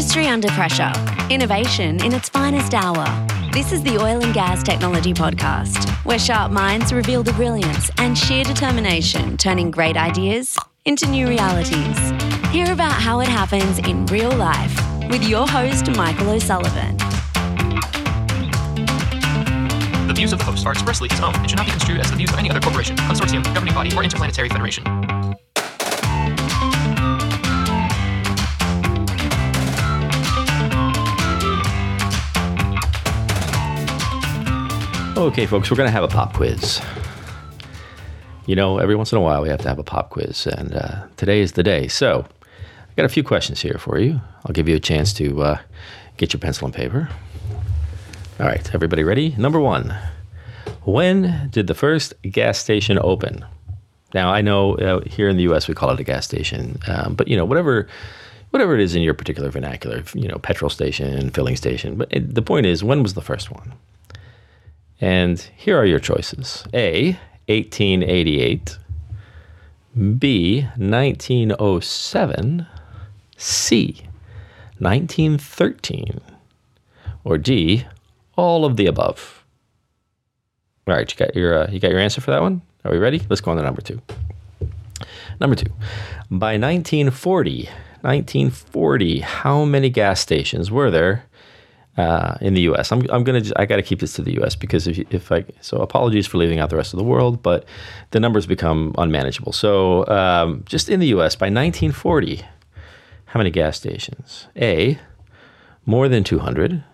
Industry under pressure. Innovation in its finest hour. This is the Oil and Gas Technology Podcast, where sharp minds reveal the brilliance and sheer determination turning great ideas into new realities. Hear about how it happens in real life with your host, Michael O'Sullivan. The views of the host are expressly his own and should not be construed as the views of any other corporation, consortium, governing body, or interplanetary federation. Okay, folks, we're going to have a pop quiz. You know, every once in a while we have to have a pop quiz, and uh, today is the day. So, I got a few questions here for you. I'll give you a chance to uh, get your pencil and paper. All right, everybody ready? Number one When did the first gas station open? Now, I know uh, here in the US we call it a gas station, um, but you know, whatever. Whatever it is in your particular vernacular, you know, petrol station, filling station. But it, the point is, when was the first one? And here are your choices A, 1888, B, 1907, C, 1913, or D, all of the above. All right, you got your uh, you got your answer for that one? Are we ready? Let's go on to number 2. Number 2. By 1940, 1940, how many gas stations were there uh, in the U.S. I'm, I'm gonna I got to keep this to the U.S. because if if I so apologies for leaving out the rest of the world, but the numbers become unmanageable. So um, just in the U.S. by 1940, how many gas stations? A, more than 200.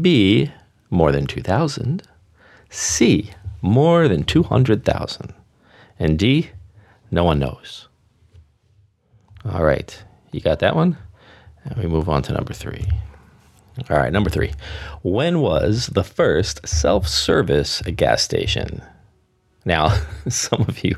B, more than 2,000. C, more than 200,000. And D, no one knows. All right, you got that one? And we move on to number three. All right, number three. When was the first self service gas station? Now, some of you,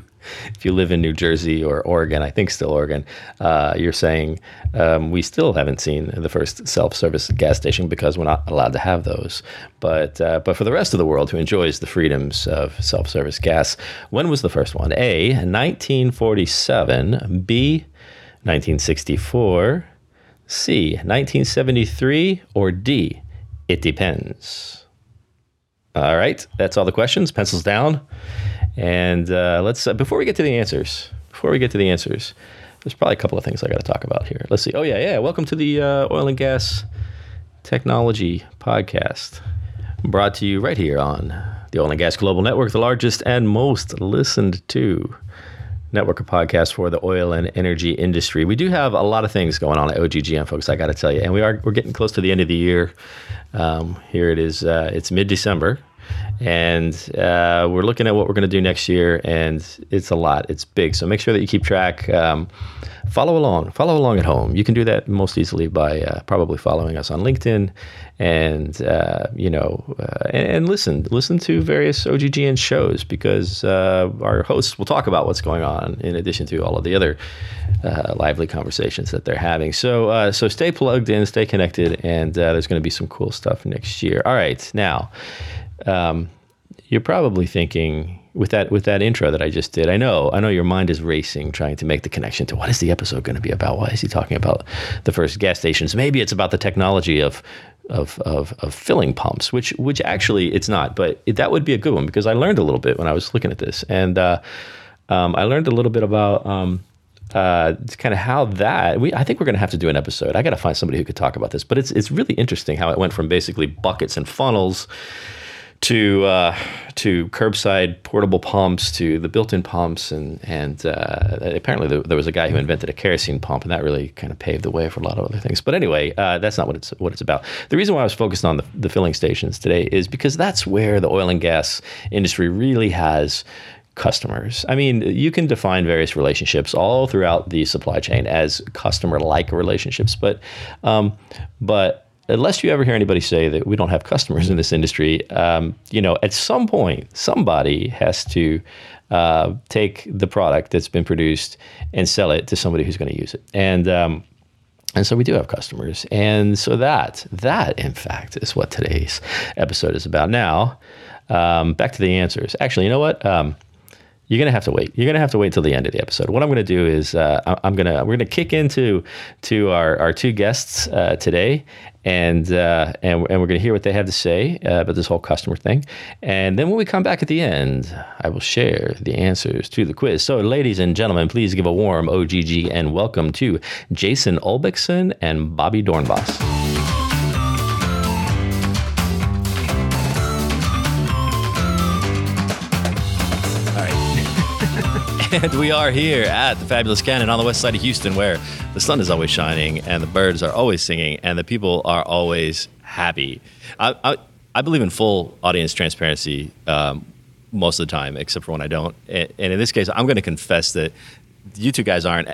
if you live in New Jersey or Oregon, I think still Oregon, uh, you're saying um, we still haven't seen the first self-service gas station because we're not allowed to have those. But uh, but for the rest of the world who enjoys the freedoms of self-service gas, when was the first one? A. 1947. B. 1964. C. 1973. Or D. It depends. All right, that's all the questions. Pencils down. And uh, let's, uh, before we get to the answers, before we get to the answers, there's probably a couple of things I got to talk about here. Let's see. Oh, yeah, yeah. Welcome to the uh, Oil and Gas Technology Podcast, brought to you right here on the Oil and Gas Global Network, the largest and most listened to network of podcasts for the oil and energy industry. We do have a lot of things going on at OGGN, folks. I got to tell you, and we are we're getting close to the end of the year. Um, here it is. Uh, it's mid December, and uh, we're looking at what we're going to do next year, and it's a lot. It's big, so make sure that you keep track. Um, follow along. Follow along at home. You can do that most easily by uh, probably following us on LinkedIn, and uh, you know, uh, and, and, listen. Listen to various OGGN shows because uh, our hosts will talk about what's going on in addition to all of the other uh, lively conversations that they're having. So, so stay plugged in, stay connected, and there's going to be some cool stuff next year. All right, now um, you're probably thinking with that with that intro that I just did. I know, I know your mind is racing, trying to make the connection to what is the episode going to be about? Why is he talking about the first gas stations? Maybe it's about the technology of of, of, of filling pumps, which which actually it's not, but it, that would be a good one because I learned a little bit when I was looking at this, and uh, um, I learned a little bit about. Um, uh, kind of how that we I think we're going to have to do an episode. I got to find somebody who could talk about this, but it's it's really interesting how it went from basically buckets and funnels to uh, to curbside portable pumps to the built-in pumps and and uh, apparently there, there, was a guy who invented a kerosene pump and that really kind of paved the way for a lot of other things. But anyway, uh, that's not what it's what it's about. The reason why I was focused on the, the filling stations today is because that's where the oil and gas industry really has customers. I mean, you can define various relationships all throughout the supply chain as customer-like relationships, but um, but unless you ever hear anybody say that we don't have customers in this industry, um, you know, at some point, somebody has to uh, take the product that's been produced and sell it to somebody who's going to use it. And um, and so we do have customers. And so that that in fact is what today's episode is about. Now, um, back to the answers. Actually, you know what? You're gonna have to wait. You're gonna have to wait till the end of the episode. What I'm gonna do is uh, I'm gonna we're gonna kick into to our, our two guests uh, today, and uh, and and we're gonna hear what they have to say uh, about this whole customer thing, and then when we come back at the end, I will share the answers to the quiz. So, ladies and gentlemen, please give a warm OGGN welcome to Jason Ulbikson and Bobby Dornbos. And we are here at the Fabulous Cannon on the west side of Houston, where the sun is always shining and the birds are always singing and the people are always happy. I, I, I believe in full audience transparency um, most of the time, except for when I don't. And, and in this case, I'm going to confess that you two guys aren't.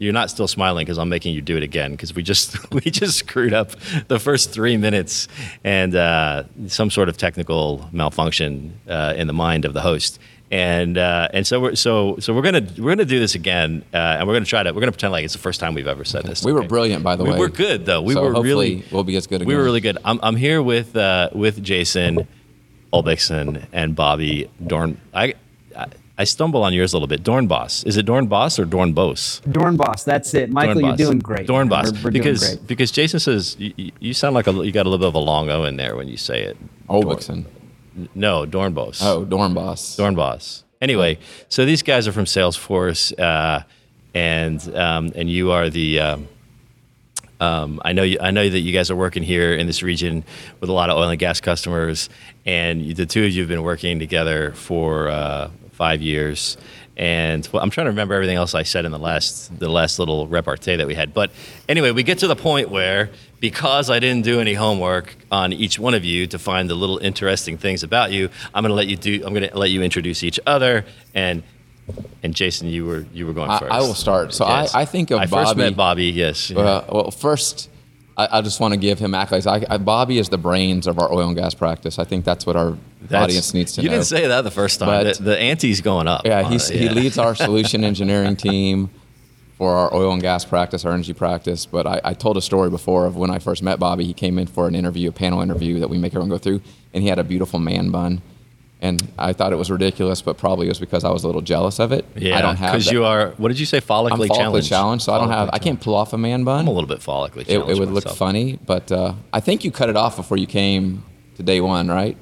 You're not still smiling because I'm making you do it again because we just we just screwed up the first three minutes and uh, some sort of technical malfunction uh, in the mind of the host and uh, and so we're so so we're gonna we're gonna do this again, uh, and we're gonna try to we're gonna pretend like it's the first time we've ever said this. We were brilliant, by the we way. We were good though. We So were really we'll be as good Again. We were really good. I'm I'm here with uh, with Jason Ulbikson and Bobby Dorn. I, I I stumble on yours a little bit. Dornbos. Is it Dornbos or Dornbos? Dornbos, that's it. Michael, you're doing great. Dornbos. We're, we're because doing great. because Jason says you, you- you sound like a, you got a little bit of a long O in there when you say it. Olbixon. No, Dornbos. Oh, Dornbos. Dornbos. Anyway, so these guys are from Salesforce, uh, and um, and you are the. Um, um, I know you, I know that you guys are working here in this region with a lot of oil and gas customers, and you, the two of you have been working together for uh, five years. And well, I'm trying to remember everything else I said in the last the last little repartee that we had. But anyway, we get to the point where because I didn't do any homework on each one of you to find the little interesting things about you, I'm going to let you do. I'm going to let you introduce each other. And and Jason, you were you were going I- first. I will start. So I- I think of I first met Bobby. Yes. Uh, well, first, I, I just want to give him accolades. I, I, Bobby is the brains of our oil and gas practice. I think that's what our That's- audience needs to you know. You didn't say that the first time. But- the, the ante's going up. yeah, he's, it, he leads our solution engineering team for our oil and gas practice, our energy practice. But I, I told a story before of when I first met Bobby. He came in for an interview, a panel interview that we make everyone go through, and he had a beautiful man bun. And I thought it was ridiculous, but probably it was because I was a little jealous of it. Yeah, I don't have because you are. What did you say? I'm Follically, follically challenged. challenged, so I don't have. Follically I can't pull off a man bun. I'm a little bit follically it, challenged. it would look funny, but uh, I think you cut it off before you came to day one, right?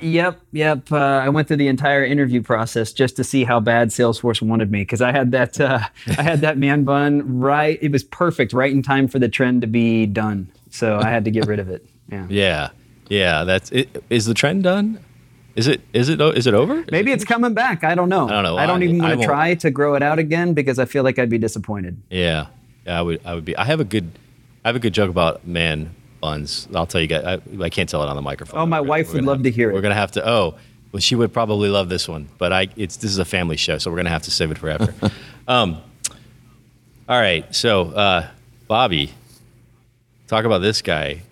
Yep, yep. Uh, I went through the entire interview process just to see how bad Salesforce wanted me because I had that uh, I had that man bun right. It was perfect, right in time for the trend to be done. So I had to get rid of it. Yeah. Yeah, yeah. That's it. Is the trend done? Is it? Is it? Is it over? Is Maybe it- it's coming back. I don't know. I don't know. I don't I- even want to try to grow it out again because I feel like I'd be disappointed. Yeah, yeah. I would. I would be. I have a good. I have a good joke about man buns. I'll tell you guys. I, I can't tell it on the microphone. Oh, my gonna- wife would love have- to hear it. We're gonna have to. Oh, well, she would probably love this one, but I. It's this is a family show, so we're gonna have to save it forever. um. All right. So, uh, Bobby, talk about this guy.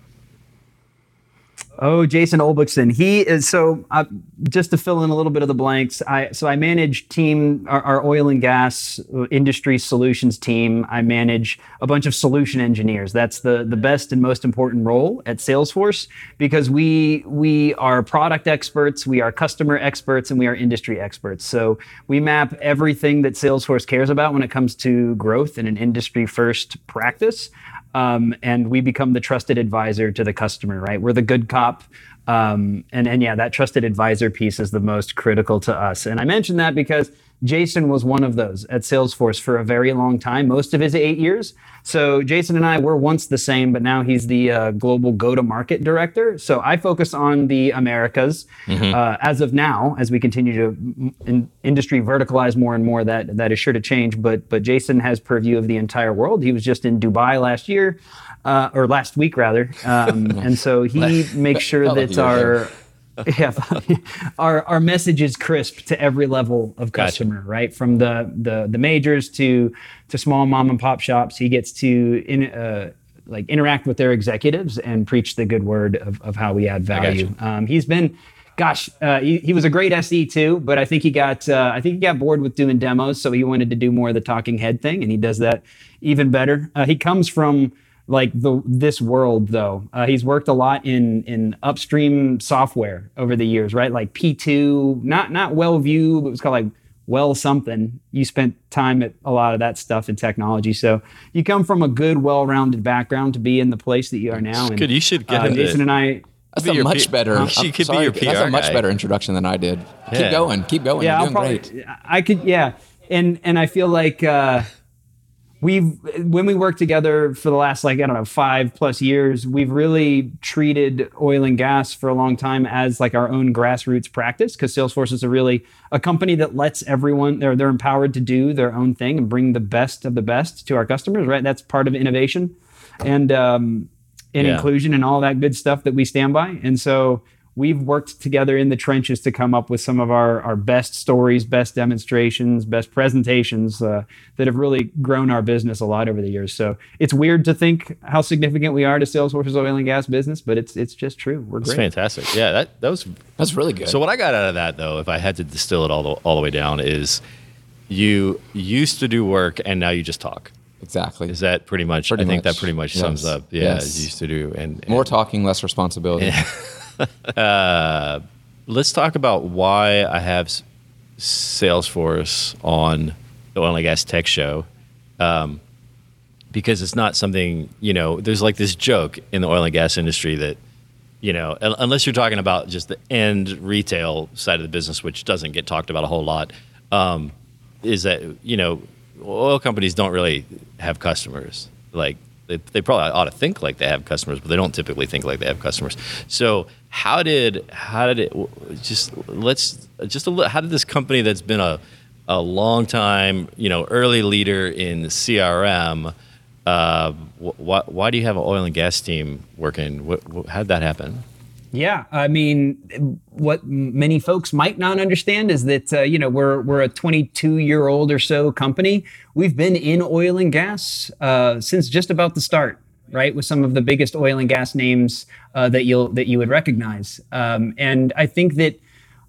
Oh, Jason Olbixson. He is so. Uh, just to fill in a little bit of the blanks, I so I manage team our, our oil and gas uh, industry solutions team. I manage a bunch of solution engineers. That's the the best and most important role at Salesforce because we we are product experts, we are customer experts, and we are industry experts. So we map everything that Salesforce cares about when it comes to growth in an industry first practice um, and we become the trusted advisor to the customer, right? We're the good cop. Um, and, and yeah, that trusted advisor piece is the most critical to us. And I mention that because Jason was one of those at Salesforce for a very long time, most of his eight years. So Jason and I were once the same, but now he's the uh, global go-to-market director. So I focus on the Americas uh, as of now, as we continue to mm, in, industry verticalize more and more. That that is sure to change. But but Jason has purview of the entire world. He was just in Dubai last year, uh, or last week rather, um, and so he makes sure that our yeah, our our message is crisp to every level of Gotcha. customer, right? From the the the majors to to small mom and pop shops. He gets to in, uh, like interact with their executives and preach the good word of, of how we add value. Um, he's been. Gosh, uh, he, he was a great SE too, but I think he got uh, I think he got bored with doing demos, so he wanted to do more of the talking head thing, and he does that even better. Uh, he comes from like the this world though. Uh, he's worked a lot in in upstream software over the years, right? Like P2, not not WellView, but it was called like well something. You spent time at a lot of that stuff in technology, so you come from a good, well-rounded background to be in the place that you are now. And, good. You should get uh, him to- Jason and I. That's Be a much P- better. She could be sorry, your That's a much guy. better introduction than I did. Yeah. Keep going. Keep going. Yeah, You're I'll doing probably. great. I could. Yeah, and and I feel like uh, we've when we worked together for the last like I don't know five plus years, we've really treated oil and gas for a long time as like our own grassroots practice because Salesforce is a really a company that lets everyone they're they're empowered to do their own thing and bring the best of the best to our customers. Right, that's part of innovation, and um, and Yeah. inclusion and all that good stuff that we stand by. And so we've worked together in the trenches to come up with some of our, our best stories, best demonstrations, best presentations uh, that have really grown our business a lot over the years. So it's weird to think how significant we are to Salesforce's oil and gas business, but it's it's just true. We're It's great. fantastic. Yeah, that that was That's really good. So what I got out of that, though, if I had to distill it all the, all the way down, is you used to do work and now you just talk. exactly. Is that pretty much? Pretty I think much. that pretty much Yes. sums up. Yeah, Yes. you used to do and, and More talking, less responsibility. Uh, let's talk about why I have Salesforce on the Oil and Gas Tech Show. Um, because it's not something, you know, there's like this joke in the oil and gas industry that, you know, unless you're talking about just the end retail side of the business, which doesn't get talked about a whole lot, um, is that, you know, oil companies don't really have customers. Like, they, they probably ought to think like they have customers, but they don't typically think like they have customers. So, how did how did it just let's just a how did this company that's been a a long time you know early leader in CRM uh, wh- why, do you have an oil and gas team working? What, what, how did that happen? Yeah, I mean, what many folks might not understand is that uh, you know we're we're a 22 year old or so company. We've been in oil and gas uh, since just about the start, right? With some of the biggest oil and gas names uh, that you'll that you would recognize. Um, and I think that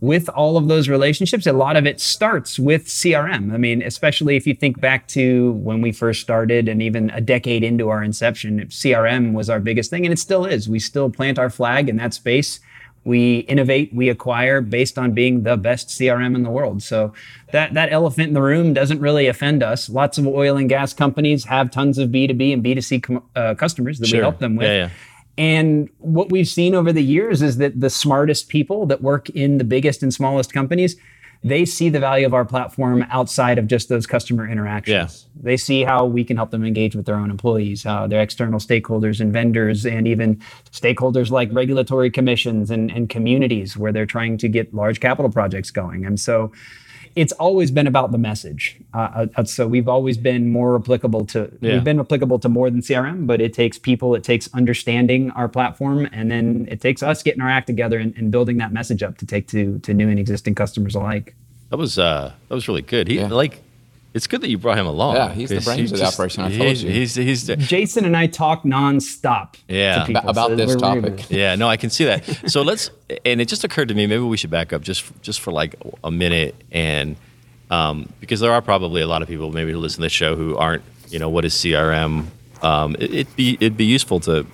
with all of those relationships, a lot of it starts with CRM. I mean, especially if you think back to when we first started and even a decade into our inception, CRM was our biggest thing, and it still is. We still plant our flag in that space. We innovate, we acquire based on being the best CRM in the world. So that that elephant in the room doesn't really offend us. Lots of oil and gas companies have tons of B2B and B2C com- uh, customers that Sure. we help them with. Yeah, yeah. And what we've seen over the years is that the smartest people that work in the biggest and smallest companies, they see the value of our platform outside of just those customer interactions. They see how we can help them engage with their own employees, how their external stakeholders and vendors, and even stakeholders like regulatory commissions and, and communities where they're trying to get large capital projects going. And so it's always been about the message. Uh, uh, so we've always been more applicable to Yeah. we've been applicable to more than CRM, but it takes people, it takes understanding our platform, and then it takes us getting our act together and, and building that message up to take to to new and existing customers alike. That was uh, that was really good. He Yeah. like, it's good that you brought him along. Yeah, he's the 'cause brains he of the operation, I he- told you. He's he's, Jason and I talk nonstop. Yeah. to people, About- about so this we're- topic. Yeah, no, I can see that. So let's, and it just occurred to me, maybe we should back up just just for like a minute, and um, because there are probably a lot of people maybe who listen to this show who aren't, you know, what is CRM? Um, it, it'd be it'd be useful to.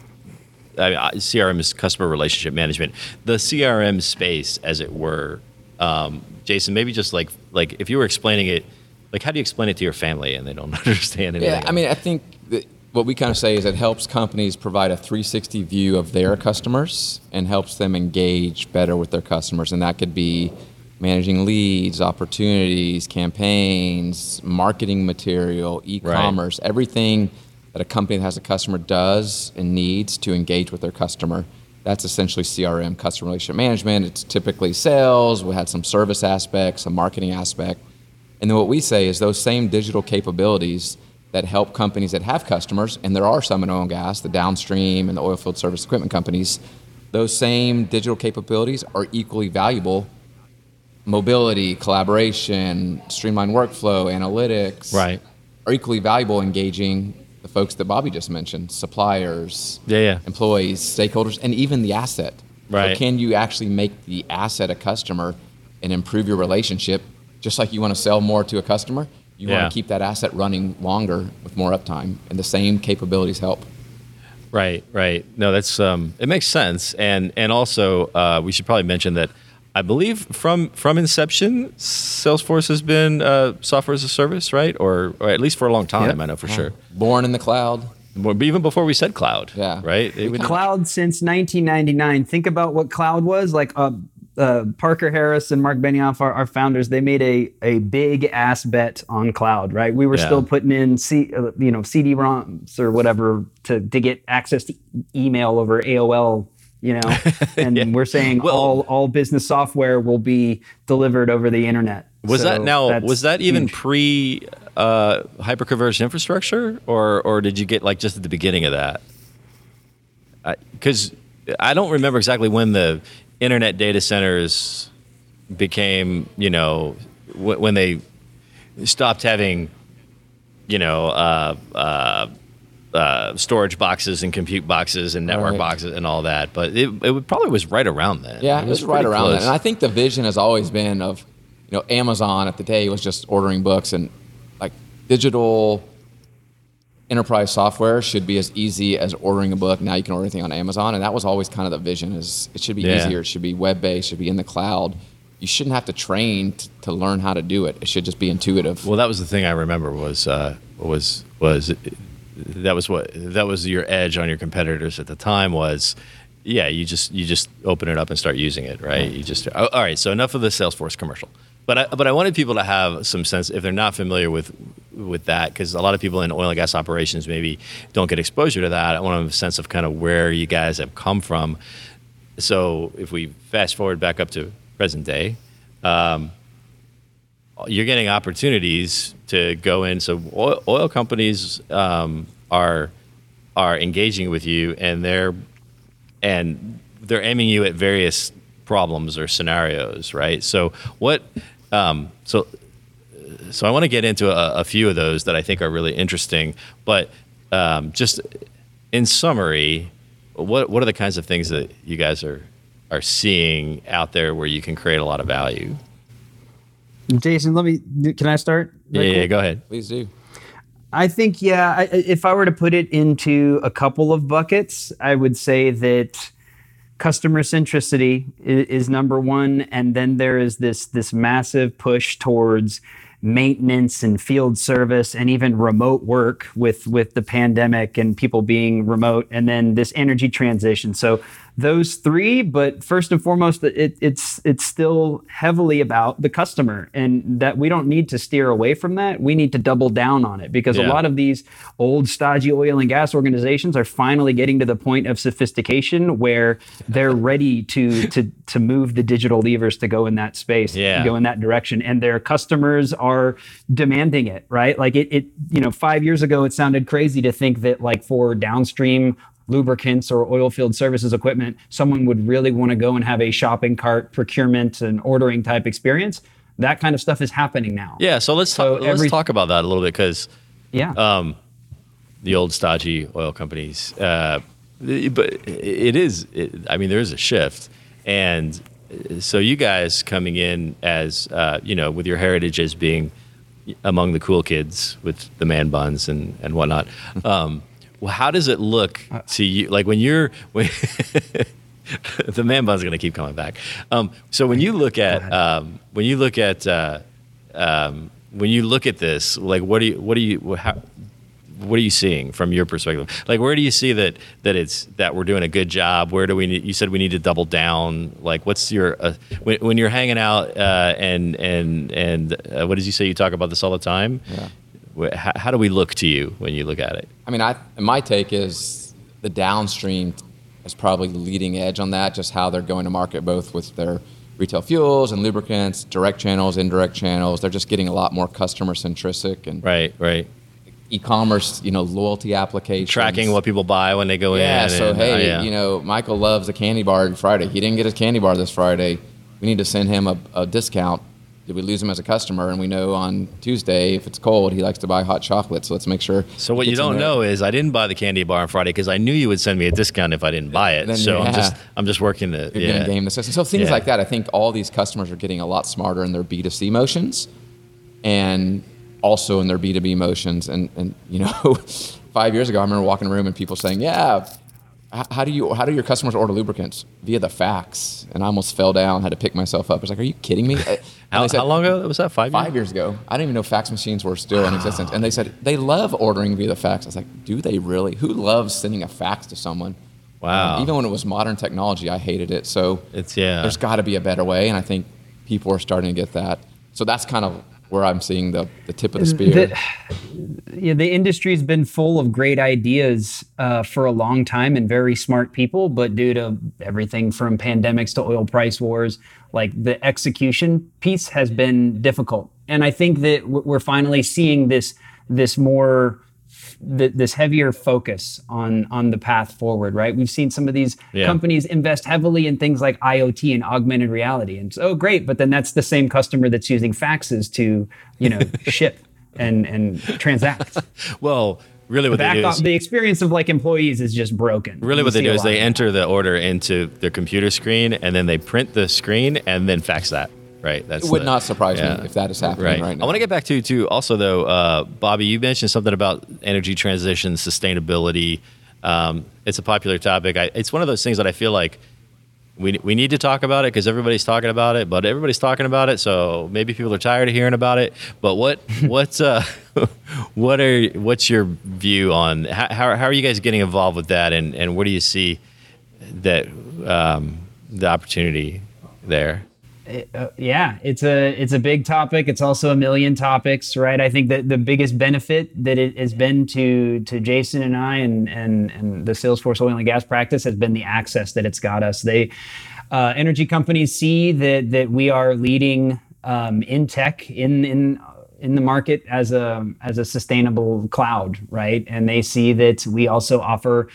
I mean, CRM is customer relationship management. The CRM space, as it were, um, Jason. Maybe just like like if you were explaining it, like how do you explain it to your family and they don't understand anything? Yeah, I mean, I think that what we kind of say is it helps companies provide a 360 view of their customers and helps them engage better with their customers. And that could be managing leads, opportunities, campaigns, marketing material, e commerce, everything that a company that has a customer does and needs to engage with their customer. That's essentially CRM, customer relationship management. It's typically sales. We had some service aspects, some marketing aspect. And then what we say is those same digital capabilities that help companies that have customers, and there are some in oil and gas, the downstream and the oil field service equipment companies, those same digital capabilities are equally valuable. Mobility, collaboration, streamlined workflow, analytics Right. are equally valuable engaging the folks that Bobby just mentioned, suppliers, Yeah, yeah. employees, stakeholders, and even the asset. Right. So can you actually make the asset a customer and improve your relationship? Just like you want to sell more to a customer, you Yeah. want to keep that asset running longer with more uptime, and the same capabilities help. Right, right. No, that's um, it makes sense, and and also uh, we should probably mention that I believe from from inception, Salesforce has been uh, software as a service, right, or, or at least for a long time. Yep. I know for sure. Born in the cloud. Even before we said cloud, Yeah. right. It would- Cloud since 1999. Think about what cloud was like. Uh, uh, Parker Harris and Mark Benioff, our, our founders, they made a a big ass bet on cloud. Right, we were Yeah. still putting in C, uh, you know CD-ROMs or whatever to to get access to email over AOL. You know, and we're saying Well- all all business software will be delivered over the internet. Was So that now? Was that even huge. pre uh, hyperconverged infrastructure, or or did you get like just at the beginning of that? Because I, don't remember exactly when the internet data centers became, you know, w- when they stopped having, you know, uh, uh, uh, storage boxes and compute boxes and network Right. boxes and all that. But it, it probably was right around then. Yeah, it was, right around close. And I think the vision has always been of, you know, Amazon at the day was just ordering books and like digital enterprise software should be as easy as ordering a book. Now you can order anything on Amazon, and that was always kind of the vision: is it should be Yeah. easier, it should be web based, it should be in the cloud. You shouldn't have to train t- to learn how to do it. It should just be intuitive. Well, that was the thing I remember was uh, was was that was what that was your edge on your competitors at the time was yeah you just you just open it up and start using it right you just oh, all right so enough of the Salesforce commercial but I, but I wanted people to have some sense if they're not familiar with with that because a lot of people in oil and gas operations maybe don't get exposure to that I want to have a sense of kind of where you guys have come from so if we fast forward back up to present day you're getting opportunities to go in. So oil, oil companies um, are are engaging with you, and they're and they're aiming you at various problems or scenarios, right? So what? Um, so so I want to get into a, a few of those that I think are really interesting, but um, just in summary, what what are the kinds of things that you guys are are seeing out there where you can create a lot of value? Jason, let me. Can I start? Yeah, Right yeah, go ahead. Please do. I think, yeah, I, if I were to put it into a couple of buckets, I would say that customer centricity is, is number one, and then there is this this massive push towards maintenance and field service and even remote work with with the pandemic and people being remote and then this energy transition. So those three but first and foremost it, it's it's still heavily about the customer and that we don't need to steer away from that. We need to double down on it because a lot of these old stodgy oil and gas organizations are finally getting to the point of sophistication where they're ready to to to move the digital levers to go in that space Yeah. go in that direction. And their customers are demanding it right? Like it, it you know five years ago it sounded crazy to think that like for downstream lubricants or oil field services equipment someone would really want to go and have a shopping cart procurement and ordering type experience that kind of stuff is happening now Yeah, so let's So talk, every- let's talk about that a little bit because yeah um, the old stodgy oil companies, uh, but it is. It, I mean, there is a shift, and so you guys coming in as uh, you know with your heritage as being among the cool kids with the man buns and and whatnot. Um, well, how does it look to you? Like when you're when the man bun's going to keep coming back. Um, so when you look at um, when you look at uh, um, when you look at this, like what do you what do you how, what are you seeing from your perspective? Like where do you see that that it's that we're doing a good job? Where do we need, you said we need to double down? Like what's your uh, when, when you're hanging out uh, and and and uh, what did you say? You talk about this all the time. Yeah. How, how do we look to you when you look at it? I mean, I my take is the downstream is probably the leading edge on that. Just how they're going to market, both with their retail fuels and lubricants, direct channels, indirect channels. They're just getting a lot more customer centric and Right, right. e-commerce. You know, loyalty applications, Tracking what people buy when they go in. Yeah. in. So and, uh, hey, yeah. you know, Michael loves a candy bar on Friday. He didn't get his candy bar this Friday. We need to send him a, a discount. Did we lose him as a customer? And we know on Tuesday, if it's cold, he likes to buy hot chocolate. So let's make sure. So what you don't know is I didn't buy the candy bar on Friday because I knew you would send me a discount if I didn't buy it. Then, so I'm just I'm just working You're yeah. game the system. So things Yeah. like that. I think all these customers are getting a lot smarter in their B2C motions and also in their B2B motions. And, and you know, five years ago, I remember walking in a room and people saying, yeah, "H- how do you how do your customers order lubricants via the fax? And I almost fell down, had to pick myself up. I was like, are you kidding me? How, said, how long ago was that? Five years? Five years ago. I didn't even know fax machines were still in existence. And they said they love ordering via the fax. I was like, do they really? Who loves sending a fax to someone? Wow. Um, even when it was modern technology, I hated it. So It's yeah. there's got to be a better way, and I think people are starting to get that. So that's kind of where I'm seeing the, the tip of the spear. The, yeah, the industry's been full of great ideas uh, for a long time and very smart people, but due to everything from pandemics to oil price wars, like the execution piece has been difficult. And I think that we're finally seeing this this more th- this heavier focus on on the path forward, right? We've seen some of these Yeah. companies invest heavily in things like IoT and augmented reality, and so oh, great. But then that's the same customer that's using faxes to, you know, ship and and transact. well, really, what they Back do off, is the experience of like employees is just broken. really what they do is they enter the order into their computer screen and then they print the screen and then fax that. Right. That's it would the- not surprise yeah. me if that is happening Right. right, now. I want to get back to you too. also though, uh, Bobby. You mentioned something about energy transition, sustainability. Um, it's a popular topic. I, it's one of those things that I feel like we we need to talk about it because everybody's talking about it, but everybody's talking about it, so maybe people are tired of hearing about it. But what what's uh what are what's your view on how how, are you guys getting involved with that, and and where do you see that um, the opportunity there? Uh, yeah, it's a it's a big topic. It's also a million topics, right? I think that the biggest benefit that it has been to to Jason and I and and and the Salesforce oil and gas practice has been the access that it's got us. They uh, energy companies see that that we are leading um, in tech in in in the market as a as a sustainable cloud, right? And they see that we also offer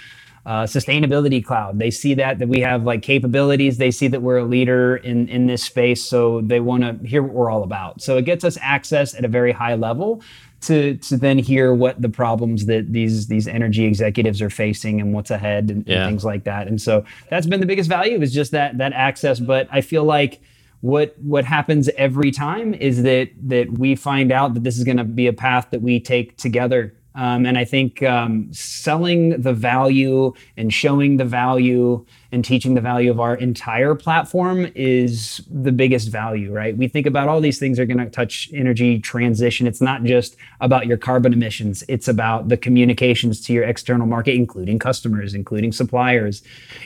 uh, sustainability cloud. They see that that we have like capabilities. They see that we're a leader in in this space, so they want to hear what we're all about. So it gets us access at a very high level to to then hear what the problems that these these energy executives are facing and what's ahead and, and things like that. And so that's been the biggest value is just that that access. But I feel like what what happens every time is that that we find out that this is going to be a path that we take together um, and I think um, selling the value and showing the value and teaching the value of our entire platform is the biggest value, right? We think about all these things are going to touch energy transition. It's not just about your carbon emissions, it's about the communications to your external market, including customers, including suppliers.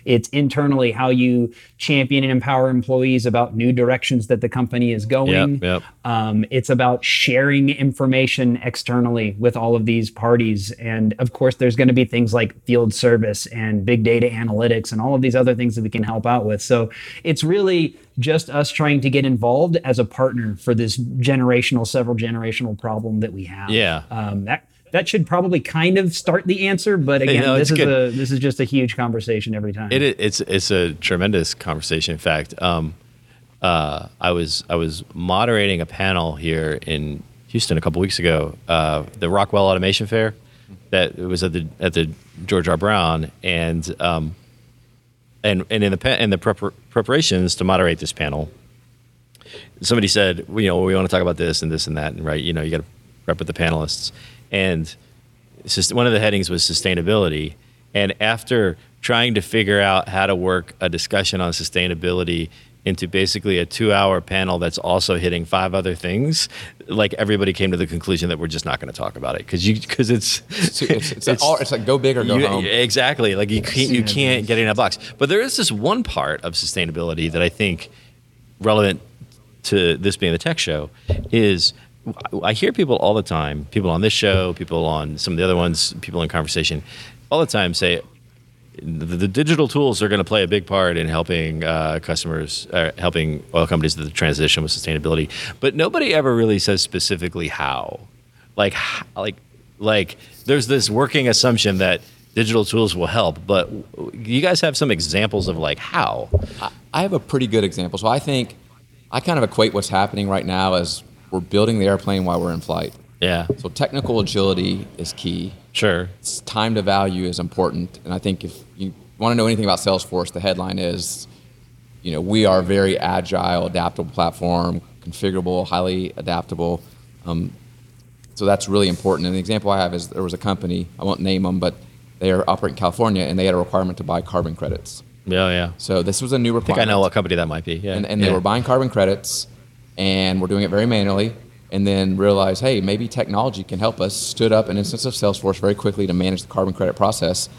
It's internally how you champion and empower employees about new directions that the company is going. Yep, yep. Um, it's about sharing information externally with all of these parties. And of course, there's going to be things like field service and big data analytics and all of these other things that we can help out with. So it's really just us trying to get involved as a partner for this generational, several generational problem that we have. Yeah. Um, that, that should probably kind of start the answer, but again, No, this is good. a this is just a huge conversation every time. It, it's it's a tremendous conversation. In fact, um, uh, I was I was moderating a panel here in Houston a couple weeks ago, uh, the Rockwell Automation Fair, that was at the at the George R. Brown, and um, and and in the pa- in the prepar- preparations to moderate this panel, somebody said, well, you know, we want to talk about this and this and that, and right, you know, you got to rep with the panelists, and one of the headings was sustainability, and after trying to figure out how to work a discussion on sustainability into basically a two-hour panel that's also hitting five other things, like everybody came to the conclusion that we're just not going to talk about it because you because it's It's, it's, it's, it's, all, it's like go big or go you- home. Exactly. Like you can't you can't get in a box. But there is this one part of sustainability that I think relevant to this being the tech show is I hear people all the time, people on this show, people on some of the other ones, people in conversation, all the time say the, the digital tools are going to play a big part in helping uh, customers, uh, helping oil companies to the transition with sustainability. But nobody ever really says specifically how. Like, like, like, there's this working assumption that digital tools will help, but you guys have some examples of like how. I have a pretty good example. So I think I kind of equate what's happening right now as we're building the airplane while we're in flight. Yeah, So technical agility is key. sure. It's time to value is important. And I think if you want to know anything about Salesforce, the headline is, you know, we are a very agile, adaptable platform, configurable, highly adaptable. Um, so that's really important. And the example I have is there was a company, I won't name them, but they are operating in California, and they had a requirement to buy carbon credits. Yeah, yeah. So this was a new I requirement. think I know what company that might be. Yeah. and, and they yeah. were buying carbon credits and we're doing it very manually and then realized hey maybe technology can help us. Stood up an instance of salesforce very quickly to manage the carbon credit process.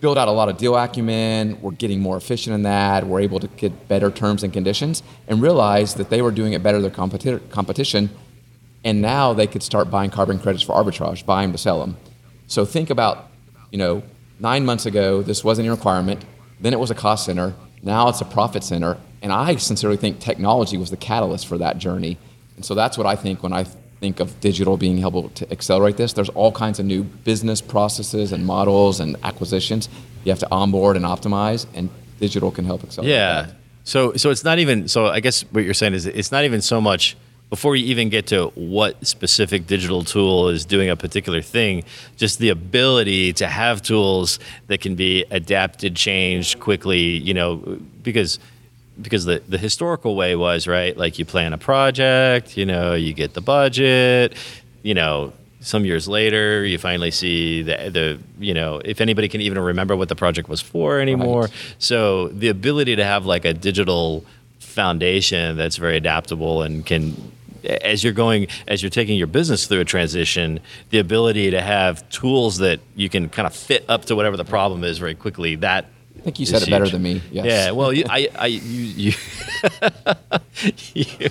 Build out a lot of deal acumen. We're getting more efficient in that. We're able to get better terms and conditions and realized that they were doing it better than their competi- competition. And now they could start buying carbon credits for arbitrage buy them to sell them. So think about you know nine months ago this wasn't a requirement. Then it was a cost center. Now it's a profit center. And i sincerely think technology was the catalyst for that journey and so that's what i think when i think of digital being able to accelerate this there's all kinds of new business processes and models and acquisitions you have to onboard and optimize and digital can help accelerate Yeah. that. So so it's not even so I guess what you're saying is it's not even so much before you even get to what specific digital tool is doing a particular thing, just the ability to have tools that can be adapted, changed quickly, you know, because because the, the historical way was right like you plan a project you know you get the budget you know some years later you finally see the, the you know if anybody can even remember what the project was for anymore Right. so the ability to have like a digital foundation that's very adaptable and can as you're going as you're taking your business through a transition the ability to have tools that you can kind of fit up to whatever the problem is very quickly that think you said it better huge. than me yes. Yeah, well, you, I, I, you, you, you,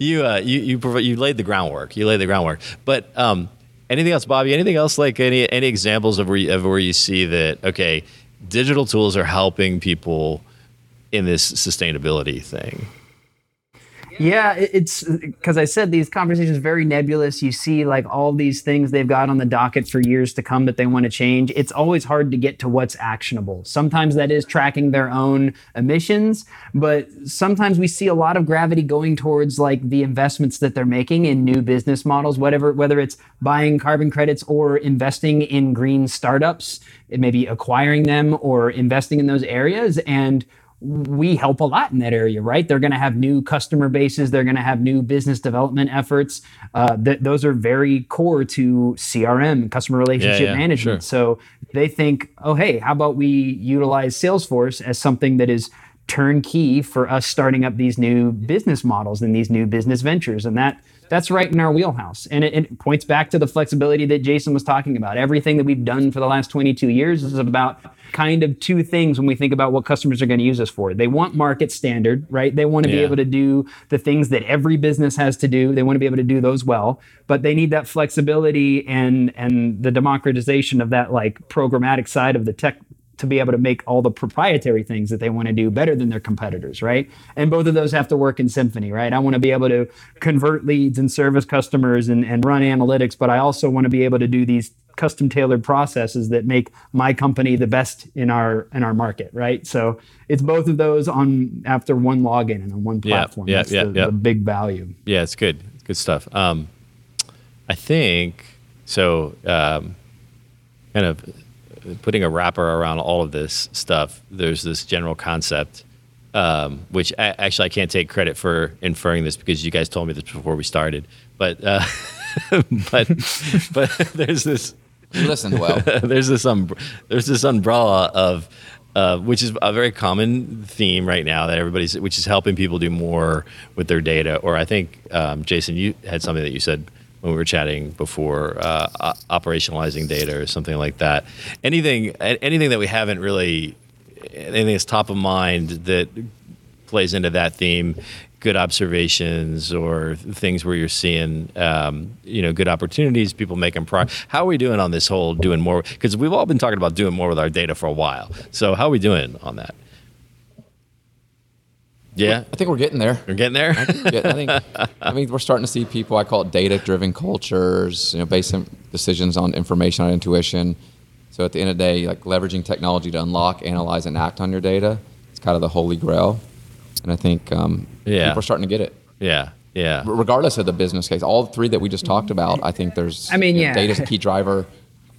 you, uh, you, you, provi- you laid the groundwork. You laid the groundwork. But um, anything else, Bobby? Anything else? Like any any examples of where you, of where you see that? Okay, digital tools are helping people in this sustainability thing. Yeah, it's because I said these conversations very nebulous. You see, like all these things they've got on the docket for years to come that they want to change. It's always hard to get to what's actionable. Sometimes that is tracking their own emissions, but sometimes we see a lot of gravity going towards like the investments that they're making in new business models, whatever, whether it's buying carbon credits or investing in green startups, it may be acquiring them or investing in those areas and we help a lot in that area, right? They're going to have new customer bases. They're going to have new business development efforts. Uh, th- those are very core to CRM, customer relationship yeah, management. So they think, oh, hey, how about we utilize Salesforce as something that is turnkey for us starting up these new business models and these new business ventures, and that that's right in our wheelhouse. And it, it points back to the flexibility that Jason was talking about. Everything that we've done for the last 22 years is about kind of two things when we think about what customers are going to use us for. They want market standard, right? They want to be able to do the things that every business has to do. They want to be able to do those well, but they need that flexibility and and the democratization of that like programmatic side of the tech to be able to make all the proprietary things that they want to do better than their competitors, right? And both of those have to work in symphony, right? I want to be able to convert leads and service customers and, and run analytics, but I also want to be able to do these custom tailored processes that make my company the best in our in our market, right? So it's both of those on after one login and on one Yeah, platform. yeah, That's yeah, the, yeah. the big value. Yeah, it's good. Good stuff. Um, I think so. Um, kind of putting a wrapper around all of this stuff. There's this general concept, um, which I, actually I can't take credit for inferring this because you guys told me this before we started. But uh, but but there's this you listened well there's this um, there's this umbrella of uh, which is a very common theme right now that everybody's which is helping people do more with their data or i think um, jason you had something that you said when we were chatting before uh, operationalizing data or something like that. Anything anything that we haven't really anything that's top of mind that plays into that theme good observations or things where you're seeing um, you know good opportunities people making progress how are we doing on this whole doing more because we've all been talking about doing more with our data for a while. So how are we doing on that yeah i think we're getting there we're getting there Yeah, I think I mean we're starting to see people I call it data driven cultures, you know, based on decisions on information on intuition. So at the end of the day, like leveraging technology to unlock, analyze, and act on your data, it's kind of the holy grail. And I think um, Yeah. people are starting to get it. yeah yeah regardless of the business case. All three that we just talked about, I think there's. I mean, you know, yeah. data's a key driver.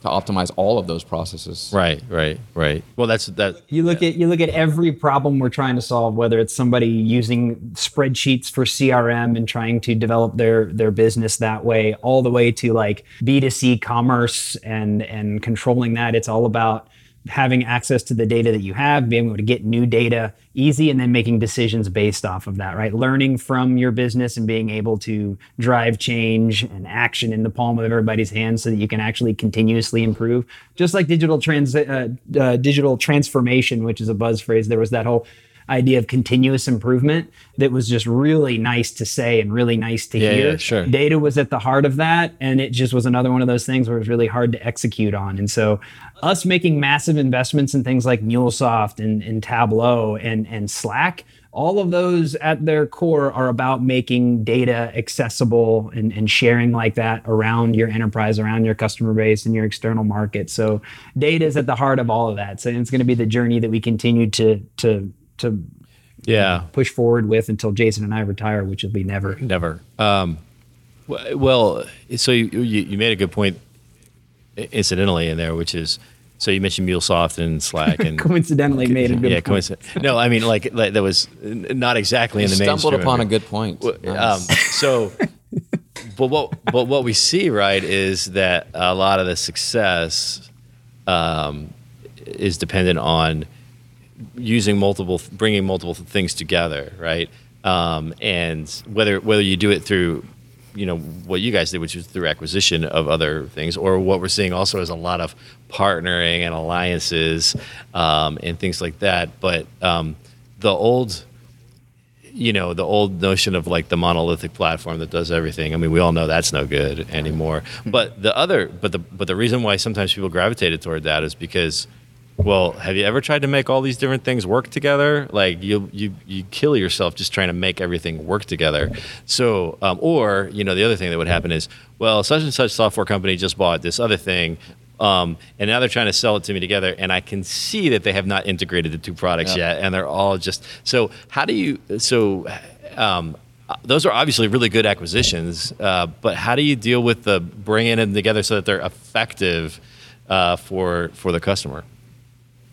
To optimize all of those processes. Right, right, right. Well, that's that. You look at you look at every problem we're trying to solve, whether it's somebody using spreadsheets for CRM and trying to develop their their business that way, all the way to like B2C commerce and and controlling that. It's all about having access to the data that you have, being able to get new data easy, and then making decisions based off of that, right? Learning from your business and being able to drive change and action in the palm of everybody's hands so that you can actually continuously improve. Just like digital trans, uh, uh, digital transformation, which is a buzz phrase, there was that whole idea of continuous improvement that was just really nice to say and really nice to Yeah, hear. yeah, sure. Data was at the heart of that, and it just was another one of those things where it was really hard to execute on. And so, us making massive investments in things like MuleSoft and, and Tableau and, and Slack, all of those at their core are about making data accessible and, and sharing like that around your enterprise, around your customer base and your external market. So, data is at the heart of all of that. So, it's going to be the journey that we continue to to to Yeah, push forward with until Jason and I retire, which will be never. never. Um, well, so you, you you made a good point, incidentally, in there, which is so you mentioned MuleSoft and Slack and Coincidentally, made a good yeah, point. coincident. No, I mean like, like that was not exactly You in the stumbled mainstream. upon a good point. Um, Nice. so, but what but what we see right is that a lot of the success um, is dependent on using multiple, bringing multiple things together, right? Um, and whether whether you do it through, you know, what you guys did, which is through acquisition of other things, or what we're seeing also is a lot of partnering and alliances um, and things like that. But um, the old you know the old notion of like the monolithic platform that does everything i mean we all know that's no good anymore but the other but the but the reason why sometimes people gravitated toward that is because well have you ever tried to make all these different things work together like you you you kill yourself just trying to make everything work together so um, or you know the other thing that would happen is well such and such software company just bought this other thing um, and now they're trying to sell it to me together, and I can see that they have not integrated the two products Yeah. yet, and they're all just so. How do you so? Um, those are obviously really good acquisitions, uh, but how do you deal with the bringing them together so that they're effective uh, for for the customer?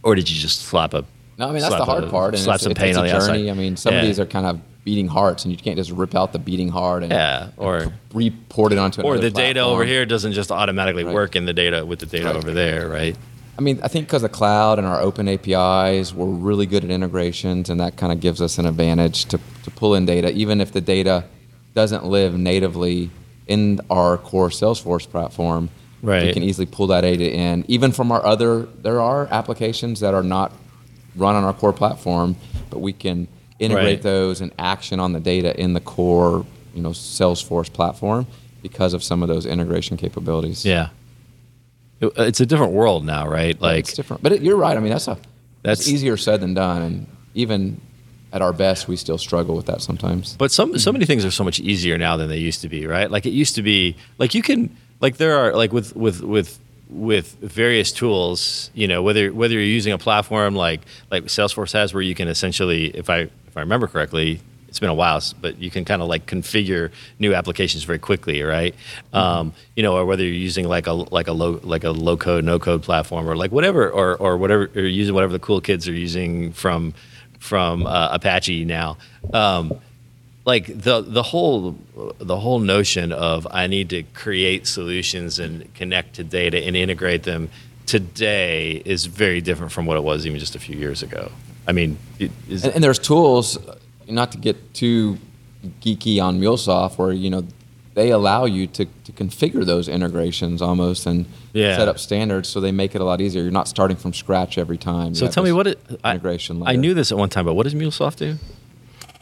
Or did you just slap a? No, I mean that's the hard a- part, and slap some it's, paint it's on the journey. outside. I mean, some of these are kind of beating hearts, and you can't just rip out the beating heart and Yeah, or report it onto or the data over here doesn't just automatically Right. work in the data with the data Right. over there, right? I mean, I think because the cloud and our open APIs, we're really good at integrations, and that kind of gives us an advantage to, to pull in data, even if the data doesn't live natively in our core Salesforce platform. We Right. can easily pull that data in, even from our other. There are applications that are not run on our core platform, but we can integrate Right. those and action on the data in the core, you know, Salesforce platform because of some of those integration capabilities. Yeah. It- uh, It's a different world now, right? Like it's different. But it, you're right. I mean, that's a that's That's- easier said than done. And even at our best, we still struggle with that sometimes. But some so mm-hmm. many things are so much easier now than they used to be, right? Like it used to be like you can like there are like with with with with various tools, you know, whether whether you're using a platform like like Salesforce has where you can essentially if I if I remember correctly, it's been a while, but you can kind of like configure new applications very quickly, right? Um, you know, or whether you're using like a like a low like a low code no code platform or like whatever or or whatever or using whatever the cool kids are using from from uh, Apache now. Um, like the the whole the whole notion of I need to create solutions and connect to data and integrate them today is very different from what it was even just a few years ago. I mean, it is, And, and there's tools, not to get too geeky on MuleSoft, where you know they allow you to, to configure those integrations almost and Yeah. set up standards, so they make it a lot easier. You're not starting from scratch every time. So tell me what it, I, integration. I layer. knew this at one time, but what does MuleSoft do?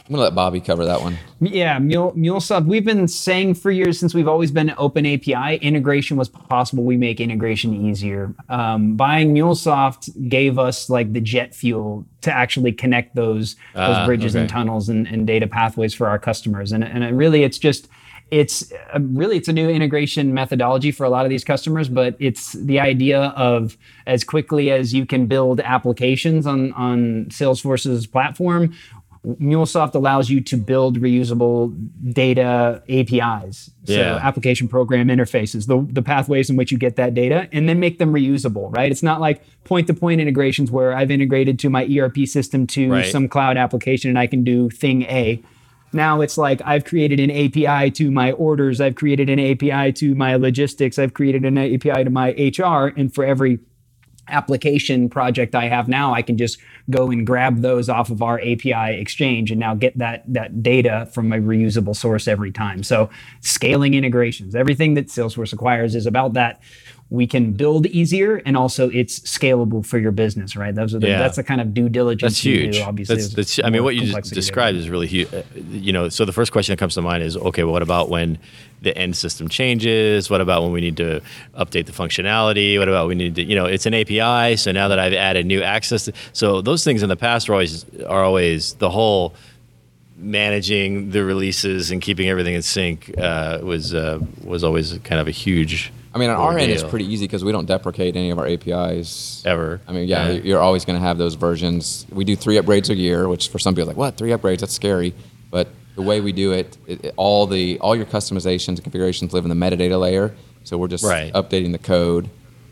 I'm gonna let Bobby cover that one. Yeah, Mule, MuleSoft. We've been saying for years since we've always been an open API. Integration was possible. We make integration easier. Um, buying MuleSoft gave us like the jet fuel to actually connect those those Ah, bridges and tunnels and, and data pathways for our customers. And and it really, it's just it's uh, really it's a new integration methodology for a lot of these customers but it's the idea of as quickly as you can build applications on on salesforce's platform MuleSoft allows you to build reusable data APIs, so Yeah. application program interfaces, the, the pathways in which you get that data, and then make them reusable, right? It's not like point to point integrations where I've integrated to my ERP system to Right. some cloud application and I can do thing A. Now it's like I've created an API to my orders, I've created an API to my logistics, I've created an API to my HR, and for every application project I have now, I can just go and grab those off of our API exchange and now get that that data from a reusable source every time. So scaling integrations, everything that Salesforce acquires is about that. We can build easier and also it's scalable for your business, right? Those are the, Yeah. that's the kind of due diligence That's you huge. do, obviously. That's, that's, I mean, what you just described is really huge. You know, so the first question that comes to mind is, okay, well, what about when the end system changes? What about when we need to update the functionality? What about we need to, you know, it's an API. So now that I've added new access, to, so those things in the past are always are always the whole managing the releases and keeping everything in sync uh, was uh, was always kind of a huge. I mean, on our end, it's pretty easy because we don't deprecate any of our APIs Ever. I mean, yeah, Yeah. you're always going to have those versions. We do three upgrades a year, which for some people, like, what three upgrades? That's scary. But the way we do it, it, it- all the all your customizations and configurations live in the metadata layer. So we're just Right. updating the code,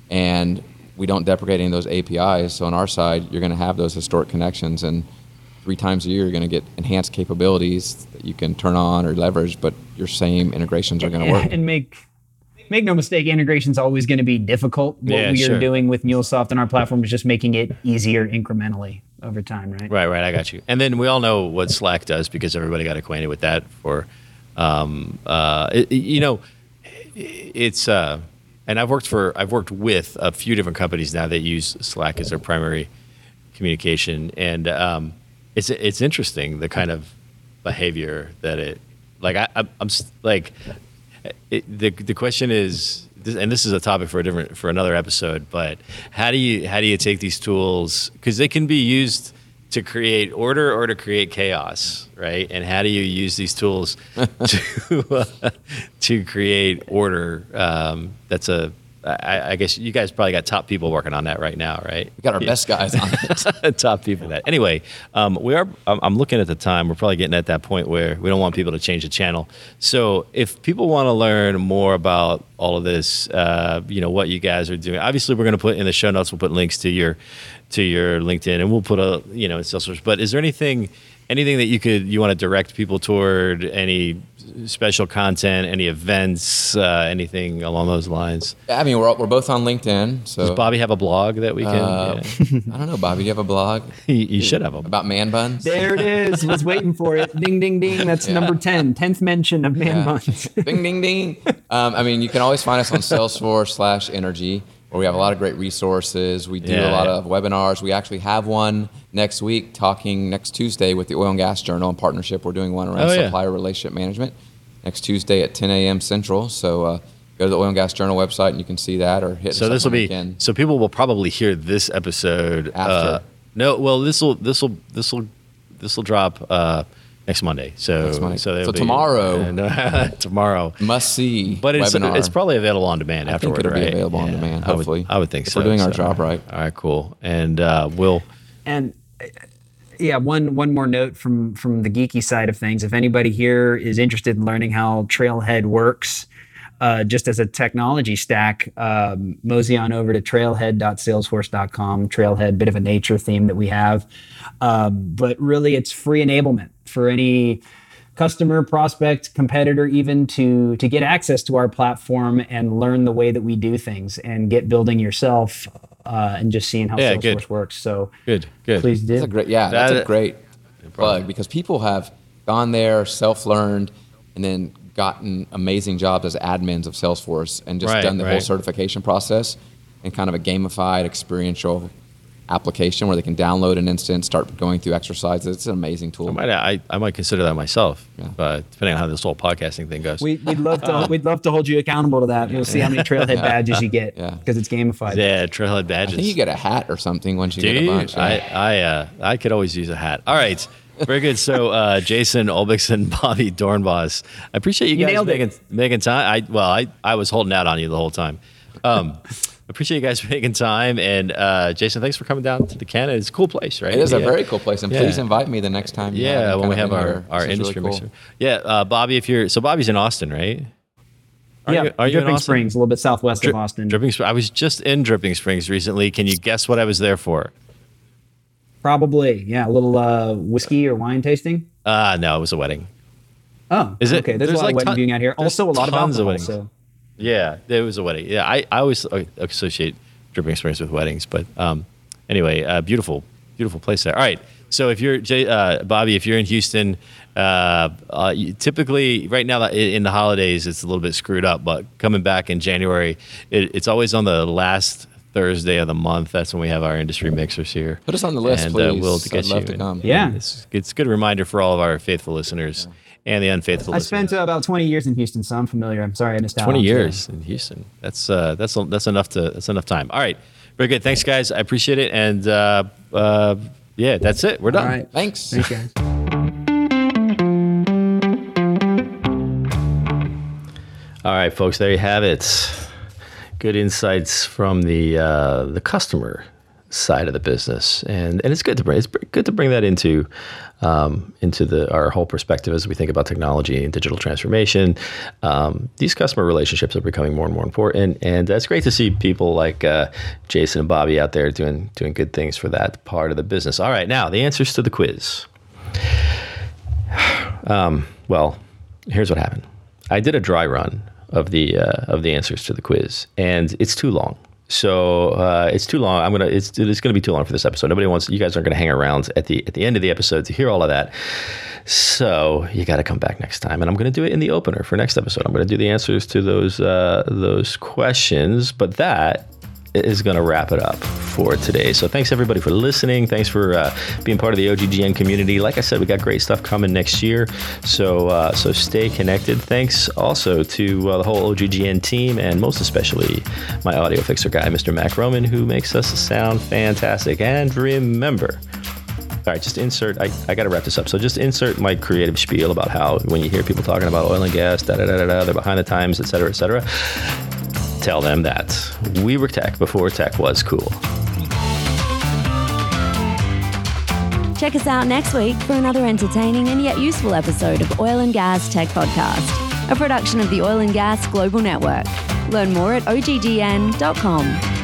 and we don't deprecate any of those APIs. So on our side, you're going to have those historic connections, and three times a year, you're going to get enhanced capabilities that you can turn on or leverage. But your same integrations are going to work. And make make no mistake, integration's always going to be difficult. What Yeah, we are doing with MuleSoft and our platform is just making it easier incrementally over time, right? Right, right. I got you. And then we all know what Slack does because everybody got acquainted with that. For, um, uh, it- you know, it's uh, and I've worked for I've worked with a few different companies now that use Slack as their primary communication, and um, it's it's interesting the kind of behavior that it like. I, I'm, I'm like it, the the question is, and this is a topic for a different for another episode. But how do you how do you take these tools because they can be used to create order or to create chaos, right? And how do you use these tools to uh, to create order? Um, that's a I, I guess you guys probably got top people working on that right now, right? We got our best guys on it. top people that. Anyway, um, we are. I'm, I'm looking at the time. We're probably getting at that point where we don't want people to change the channel. So if people want to learn more about all of this, uh, you know what you guys are doing. Obviously, we're going to put in the show notes. We'll put links to your to your LinkedIn, and we'll put a you know in Salesforce. But is there anything anything that you could you want to direct people toward? Any special content? Any events? Uh, anything along those lines? I mean, we're, all- we're both on LinkedIn. So Does Bobby have a blog that we can? Uh, yeah. I don't know, Bobby. Do you have a blog you, you should have a about man buns? There it is. Was waiting for it. Ding, ding, ding. That's number 10. 10th mention of man Yeah. buns. ding, ding, ding. Um, I mean, you can always find us on Salesforce slash Energy, where we have a lot of great resources. We do Yeah, a lot yeah. of webinars. We actually have one next week, talking next Tuesday with the Oil and Gas Journal in partnership. We're doing one around Oh, yeah. supplier relationship management next Tuesday at 10 a.m. Central. So uh, go to the Oil and Gas Journal website and you can see that, or hit. So this will be LinkedIn. so people will probably hear this episode Uh, After. no, well this will this will this will this will drop uh, next Monday. So Next Monday. so, So be- tomorrow. and, uh, tomorrow. must see. But it's webinar. it's probably available on demand I think afterward, it'll be right? available on demand, I would- hopefully. I would, think If so. we're doing our job right. All right, cool. And uh, we'll And uh, yeah, one one more note from from the geeky side of things. If anybody here is interested in learning how Trailhead works, uh, just as a technology stack, um, mosey on over to trailhead.salesforce.com. Trailhead, bit of a nature theme that we have, um, but really it's free enablement for any customer, prospect, competitor, even to to get access to our platform and learn the way that we do things and get building yourself uh, and just seeing how Yeah, Salesforce good. works. So good good. please do. That's a great, yeah, that's That- a great plug because people have gone there, self-learned, and then gotten amazing jobs as admins of Salesforce and just Right, done the whole certification process and kind of a gamified, experiential application where they can download an instance, start going through exercises. It's an amazing tool. I might I, I might consider that myself, Yeah. but depending on how this whole podcasting thing goes. We, we'd love to we'd love to hold you accountable to that. We'll see how many trailhead badges you get Yeah. because it's gamified. yeah, trailhead badges. I think you get a hat or something once you Do get a you? bunch. I. I uh, I could always use a hat. All right. Very good. So, uh, Jason Olbixson, Bobby Dornbos, I appreciate you, You guys nailed it. making making time. I well, I, I was holding out on you the whole time. Um, appreciate you guys making time. And uh, Jason, thanks for coming down to the Canada. It's a cool place, right? It is a very cool place, and Yeah. please invite me the next time. you Yeah, when we have our, our industry really cool. mixer. Yeah, uh, Bobby, if you're so Bobby's in Austin, right? Are yeah, you, are you in Dripping Austin? Springs, a little bit southwest Dri- of Austin. Dripping Springs. I was just in Dripping Springs recently. Can you guess what I was there for? Probably, yeah, a little uh, whiskey or wine tasting. Uh no, it was a wedding. Oh, Is it- okay? There's, there's a lot like of wedding ton- viewing out here. Also, a lot of tons of alcohol. weddings. So Yeah, it was a wedding. Yeah, I, I always associate Dripping experience with weddings, but um, anyway, uh, beautiful, beautiful place there. All right, so if you're Jay, uh, Bobby, if you're in Houston, uh, uh, you, typically right now in the holidays it's a little bit screwed up, but coming back in January, it, it's always on the last Thursday of the month. That's when we have our industry mixers here. Put us on the list, and, Uh, please. we'll I'd get love you. to And- come. and Yeah. it's, it's a good reminder for all of our faithful listeners and the unfaithful. I listeners. spent uh, about 20 years in Houston, so I'm familiar. I'm sorry I missed out. 20 on today. years in Houston. That's uh, that's that's enough to that's enough time. All right, very good. Thanks, guys. I appreciate it. And uh, uh, yeah, that's it. We're done. All right. Thanks. Thanks, guys. All right, folks. There you have it. Good insights from the uh, the customer side of the business, and and it's good to bring it's good to bring that into um, into the our whole perspective as we think about technology and digital transformation. Um, these customer relationships are becoming more and more important, and it's great to see people like uh, Jason and Bobby out there doing doing good things for that part of the business. All right, now the answers to the quiz. Um, well, here's what happened. I did a dry run of the uh, of the answers to the quiz, and it's too long. So uh, it's too long. I'm gonna. It's it's gonna be too long for this episode. Nobody wants. You guys aren't gonna hang around at the at the end of the episode to hear all of that. So you got to come back next time, and I'm gonna do it in the opener for next episode. I'm gonna do the answers to those uh, those questions, but that is going to wrap it up for today. So thanks everybody for listening. Thanks for uh, being part of the OGGN community. Like I said, we got great stuff coming next year. So uh, so stay connected. Thanks also to uh, the whole OGGN team and most especially my audio fixer guy, Mr. Mac Roman, who makes us sound fantastic. And remember. All right, just insert. I, I got to wrap this up. So just insert my creative spiel about how when you hear people talking about oil and gas, da da da da da, they're behind the times, et cetera, et cetera tell them that we were tech before tech was cool. Check us out next week for another entertaining and yet useful episode of Oil and Gas Tech Podcast, a production of the Oil and Gas Global Network. Learn more at oggn.com.